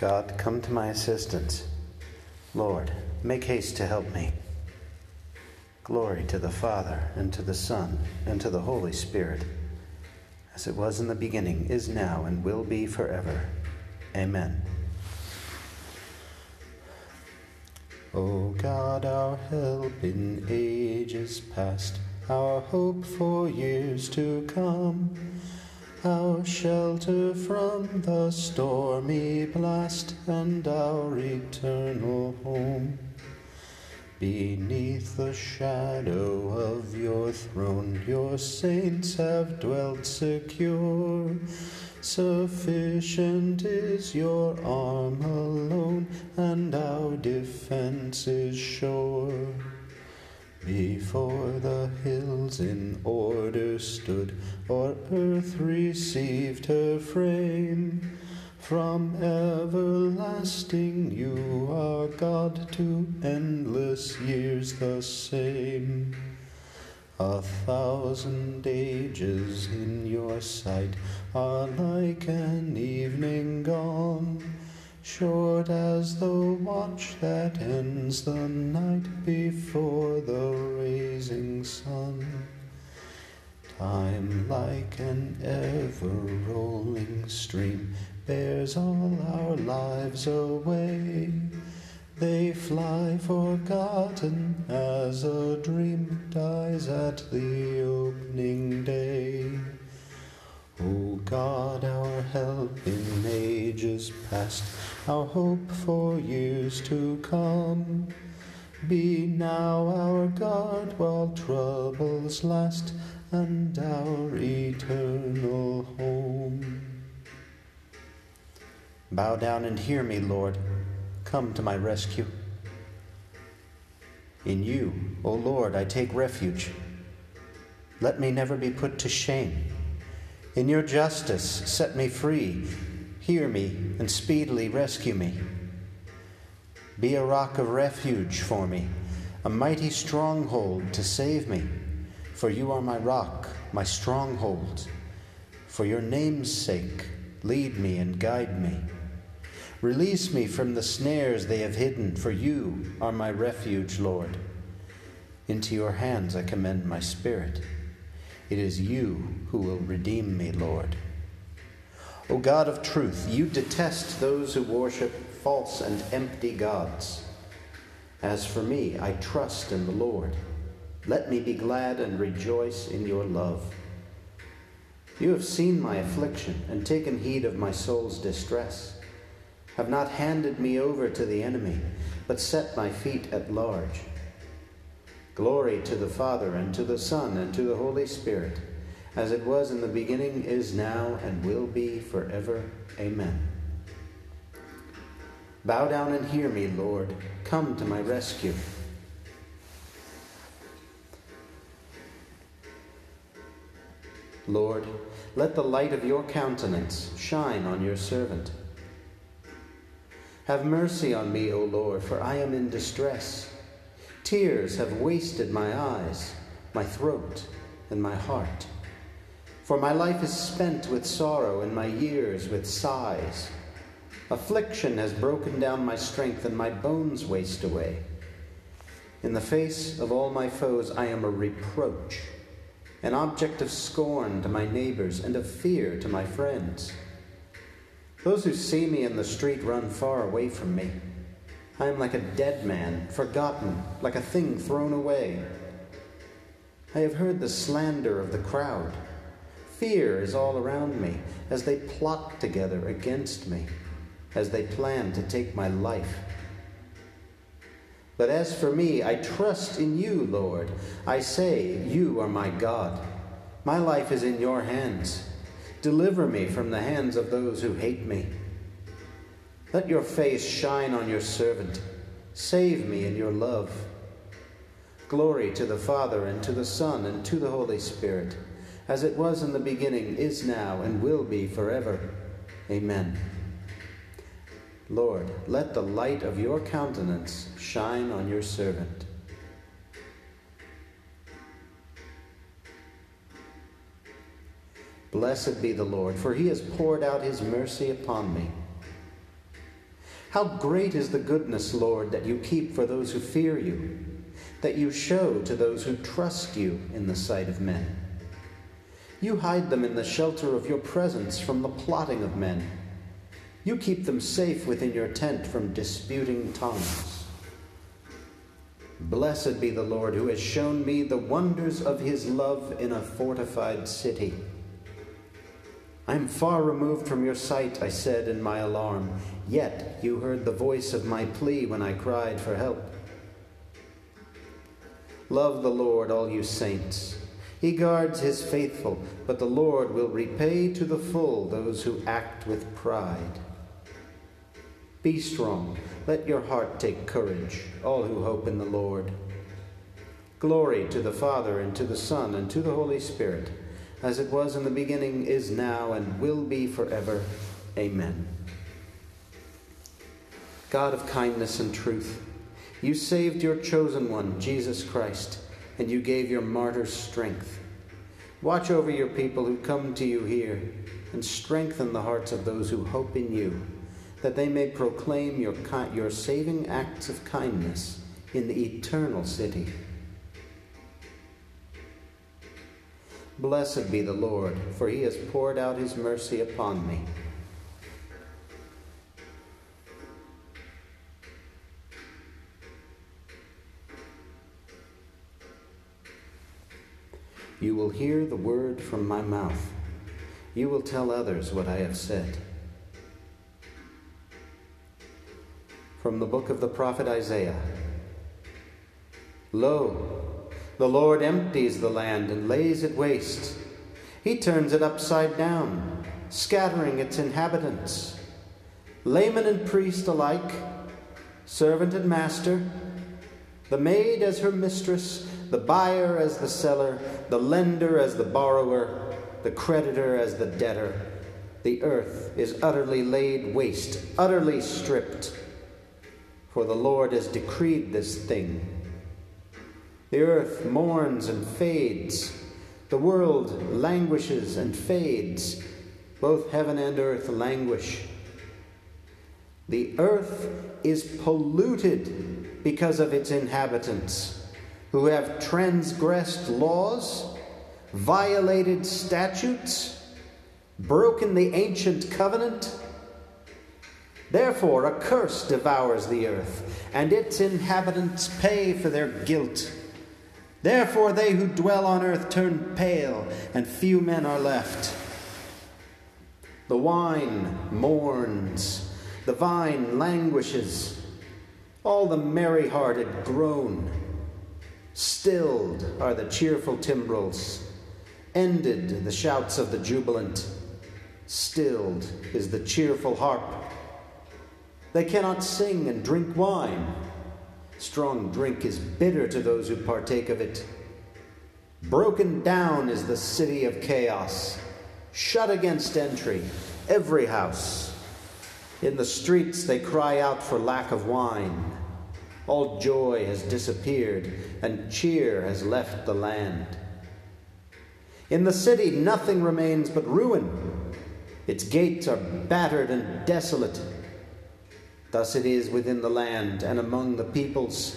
God, come to my assistance. Lord, make haste to help me. Glory to the Father, and to the Son, and to the Holy Spirit, as it was in the beginning, is now, and will be forever. Amen. O God, our help in ages past, our hope for years to come our shelter from the stormy blast, and our eternal home. Beneath the shadow of your throne, your saints have dwelt secure. Sufficient is your arm alone, and our defense is sure. Before the hills in order stood, or earth received her frame. From everlasting you are God to endless years the same. A thousand ages in your sight are like an evening gone short as the watch that ends the night before the rising sun. Time, like an ever rolling stream, bears all our lives away. They fly forgotten as a dream dies at the opening day. O God, our help in ages past, our hope for years to come. Be now our guard while troubles last, and our eternal home. Bow down and hear me, Lord. Come to my rescue. In you, O Lord, I take refuge. Let me never be put to shame. In your justice, set me free. Hear me and speedily rescue me. Be a rock of refuge for me, a mighty stronghold to save me. For you are my rock, my stronghold. For your name's sake, lead me and guide me. Release me from the snares they have hidden, for you are my refuge, Lord. Into your hands I commend my spirit. It is you who will redeem me, Lord. O God of truth, you detest those who worship false and empty gods. As for me, I trust in the Lord. Let me be glad and rejoice in your love. You have seen my affliction and taken heed of my soul's distress, have not handed me over to the enemy, but set my feet at large. Glory to the Father, and to the Son, and to the Holy Spirit, as it was in the beginning, is now, and will be forever. Amen. Bow down and hear me, Lord. Come to my rescue. Lord, let the light of your countenance shine on your servant. Have mercy on me, O Lord, for I am in distress. Tears have wasted my eyes, my throat, and my heart. For my life is spent with sorrow, and my years with sighs. Affliction has broken down my strength, and my bones waste away. In the face of all my foes, I am a reproach, an object of scorn to my neighbors, and of fear to my friends. Those who see me in the street run far away from me. I am like a dead man, forgotten, like a thing thrown away. I have heard the slander of the crowd. Fear is all around me as they plot together against me, as they plan to take my life. But as for me, I trust in you, Lord. I say, You are my God. My life is in your hands. Deliver me from the hands of those who hate me. Let your face shine on your servant. Save me in your love. Glory to the Father, and to the Son, and to the Holy Spirit, as it was in the beginning, is now, and will be forever. Amen. Lord, let the light of your countenance shine on your servant. Blessed be the Lord, for he has poured out his mercy upon me. How great is the goodness, Lord, that you keep for those who fear you, that you show to those who trust you in the sight of men. You hide them in the shelter of your presence from the plotting of men. You keep them safe within your tent from disputing tongues. Blessed be the Lord who has shown me the wonders of his love in a fortified city. I am far removed from your sight, I said in my alarm, yet you heard the voice of my plea when I cried for help. Love the Lord, all you saints. He guards his faithful, but the Lord will repay to the full those who act with pride. Be strong, let your heart take courage, all who hope in the Lord. Glory to the Father, and to the Son, and to the Holy Spirit, as it was in the beginning, is now, and will be forever. Amen. God of kindness and truth, you saved your chosen one, Jesus Christ and you gave your martyrs strength. Watch over your people who come to you here, and strengthen the hearts of those who hope in you, that they may proclaim your, your saving acts of kindness in the eternal city. Blessed be the Lord, for he has poured out his mercy upon me. You will hear the word from my mouth. You will tell others what I have said. From the book of the prophet Isaiah Lo, the Lord empties the land and lays it waste. He turns it upside down, scattering its inhabitants. Layman and priest alike, servant and master, the maid as her mistress, the buyer as the seller, the lender as the borrower, the creditor as the debtor. The earth is utterly laid waste, utterly stripped. For the Lord has decreed this thing. The earth mourns and fades. The world languishes and fades. Both heaven and earth languish. The earth is polluted because of its inhabitants who have transgressed laws, violated statutes, broken the ancient covenant. Therefore, a curse devours the earth, and its inhabitants pay for their guilt. Therefore, they who dwell on earth turn pale, and few men are left. The wine mourns, the vine languishes, all the merry hearted groan. Stilled are the cheerful timbrels, ended the shouts of the jubilant. Stilled is the cheerful harp. They cannot sing and drink wine. Strong drink is bitter to those who partake of it. Broken down is the city of chaos, shut against entry, every house. In the streets they cry out for lack of wine. All joy has disappeared, and cheer has left the land. In the city, nothing remains but ruin. Its gates are battered and desolate. Thus it is within the land and among the peoples,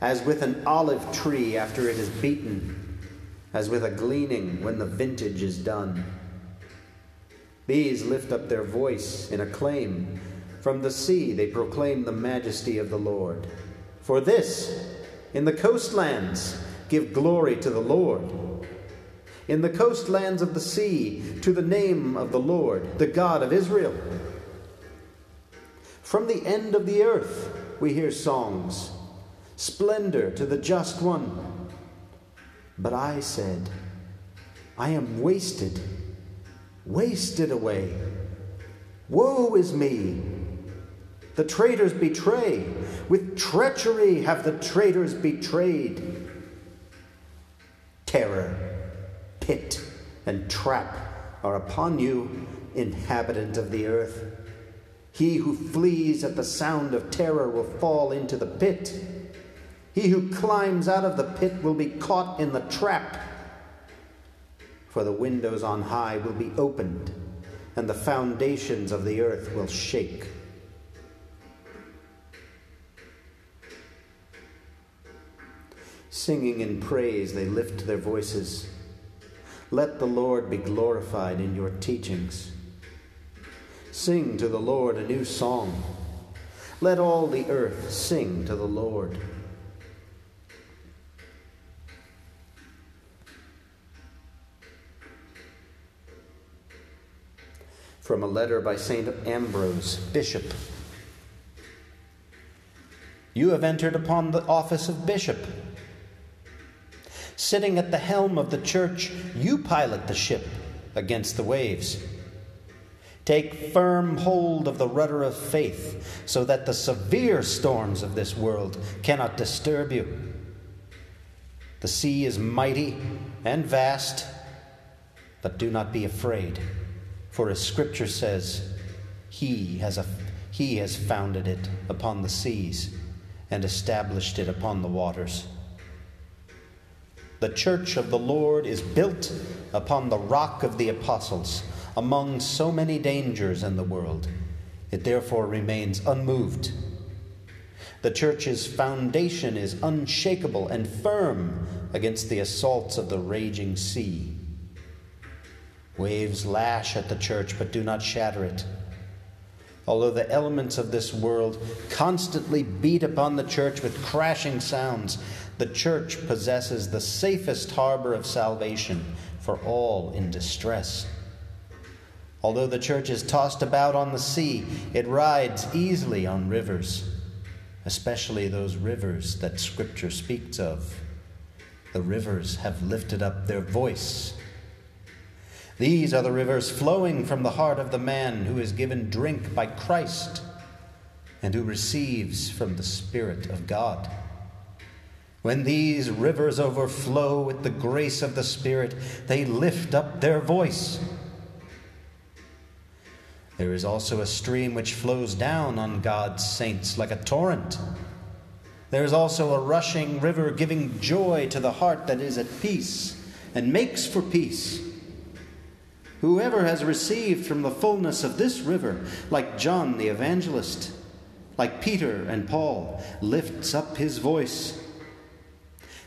as with an olive tree after it is beaten, as with a gleaning when the vintage is done. These lift up their voice in acclaim. From the sea they proclaim the majesty of the Lord. For this, in the coastlands, give glory to the Lord. In the coastlands of the sea, to the name of the Lord, the God of Israel. From the end of the earth, we hear songs splendor to the just one. But I said, I am wasted, wasted away. Woe is me! The traitors betray. With treachery have the traitors betrayed. Terror, pit, and trap are upon you, inhabitant of the earth. He who flees at the sound of terror will fall into the pit. He who climbs out of the pit will be caught in the trap. For the windows on high will be opened, and the foundations of the earth will shake. Singing in praise, they lift their voices. Let the Lord be glorified in your teachings. Sing to the Lord a new song. Let all the earth sing to the Lord. From a letter by St. Ambrose, Bishop. You have entered upon the office of bishop. Sitting at the helm of the church, you pilot the ship against the waves. Take firm hold of the rudder of faith so that the severe storms of this world cannot disturb you. The sea is mighty and vast, but do not be afraid, for as Scripture says, He has, a, he has founded it upon the seas and established it upon the waters. The church of the Lord is built upon the rock of the apostles among so many dangers in the world. It therefore remains unmoved. The church's foundation is unshakable and firm against the assaults of the raging sea. Waves lash at the church but do not shatter it. Although the elements of this world constantly beat upon the church with crashing sounds, the church possesses the safest harbor of salvation for all in distress. Although the church is tossed about on the sea, it rides easily on rivers, especially those rivers that Scripture speaks of. The rivers have lifted up their voice. These are the rivers flowing from the heart of the man who is given drink by Christ and who receives from the Spirit of God. When these rivers overflow with the grace of the Spirit, they lift up their voice. There is also a stream which flows down on God's saints like a torrent. There is also a rushing river giving joy to the heart that is at peace and makes for peace. Whoever has received from the fullness of this river, like John the evangelist, like Peter and Paul, lifts up his voice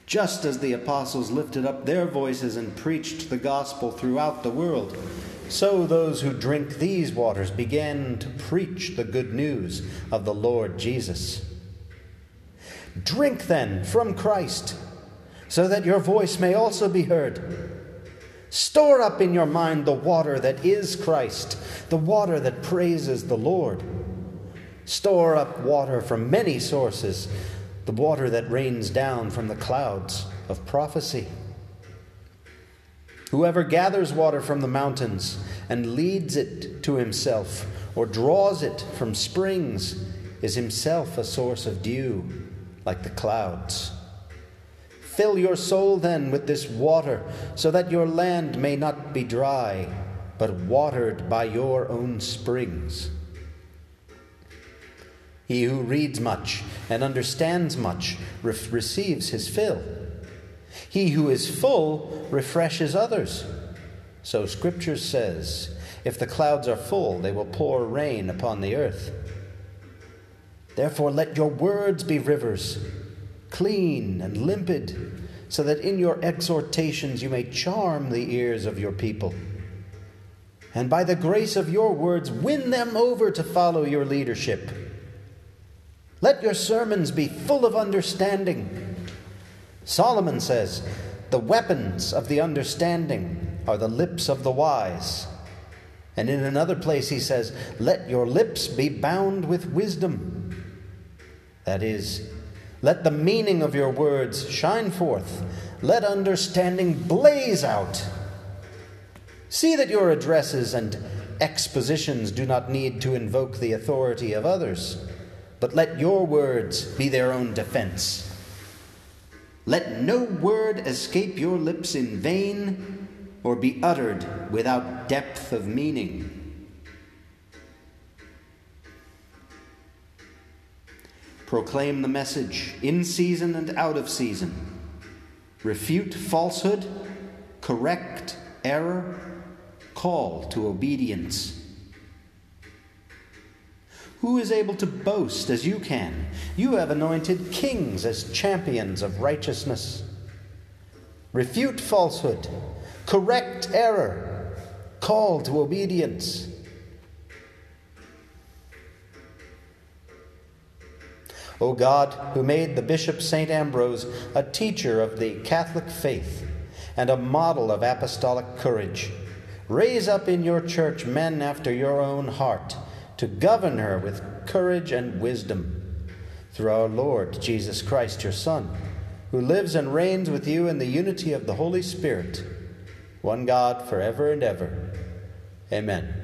just as the apostles lifted up their voices and preached the gospel throughout the world, so those who drink these waters began to preach the good news of the Lord Jesus. Drink then from Christ, so that your voice may also be heard. Store up in your mind the water that is Christ, the water that praises the Lord. Store up water from many sources the water that rains down from the clouds of prophecy. Whoever gathers water from the mountains and leads it to himself, or draws it from springs, is himself a source of dew, like the clouds. Fill your soul then with this water, so that your land may not be dry, but watered by your own springs. He who reads much and understands much re- receives his fill. He who is full refreshes others. So Scripture says, If the clouds are full, they will pour rain upon the earth. Therefore, let your words be rivers, clean and limpid, so that in your exhortations you may charm the ears of your people. And by the grace of your words, win them over to follow your leadership let your sermons be full of understanding. Solomon says, The weapons of the understanding are the lips of the wise. And in another place he says, Let your lips be bound with wisdom. That is, let the meaning of your words shine forth. Let understanding blaze out. See that your addresses and expositions do not need to invoke the authority of others but let your words be their own defense. Let no word escape your lips in vain or be uttered without depth of meaning. Proclaim the message in season and out of season. Refute falsehood, correct error, call to obedience. Who is able to boast as you can? You have anointed kings as champions of righteousness. refute falsehood, correct error, call to obedience. O God, who made the Bishop St. Ambrose a teacher of the Catholic faith and a model of apostolic courage, raise up in your church men after your own heart to govern her with courage and wisdom. Through our Lord Jesus Christ, your Son, who lives and reigns with you in the unity of the Holy Spirit, one God, for ever and ever. Amen.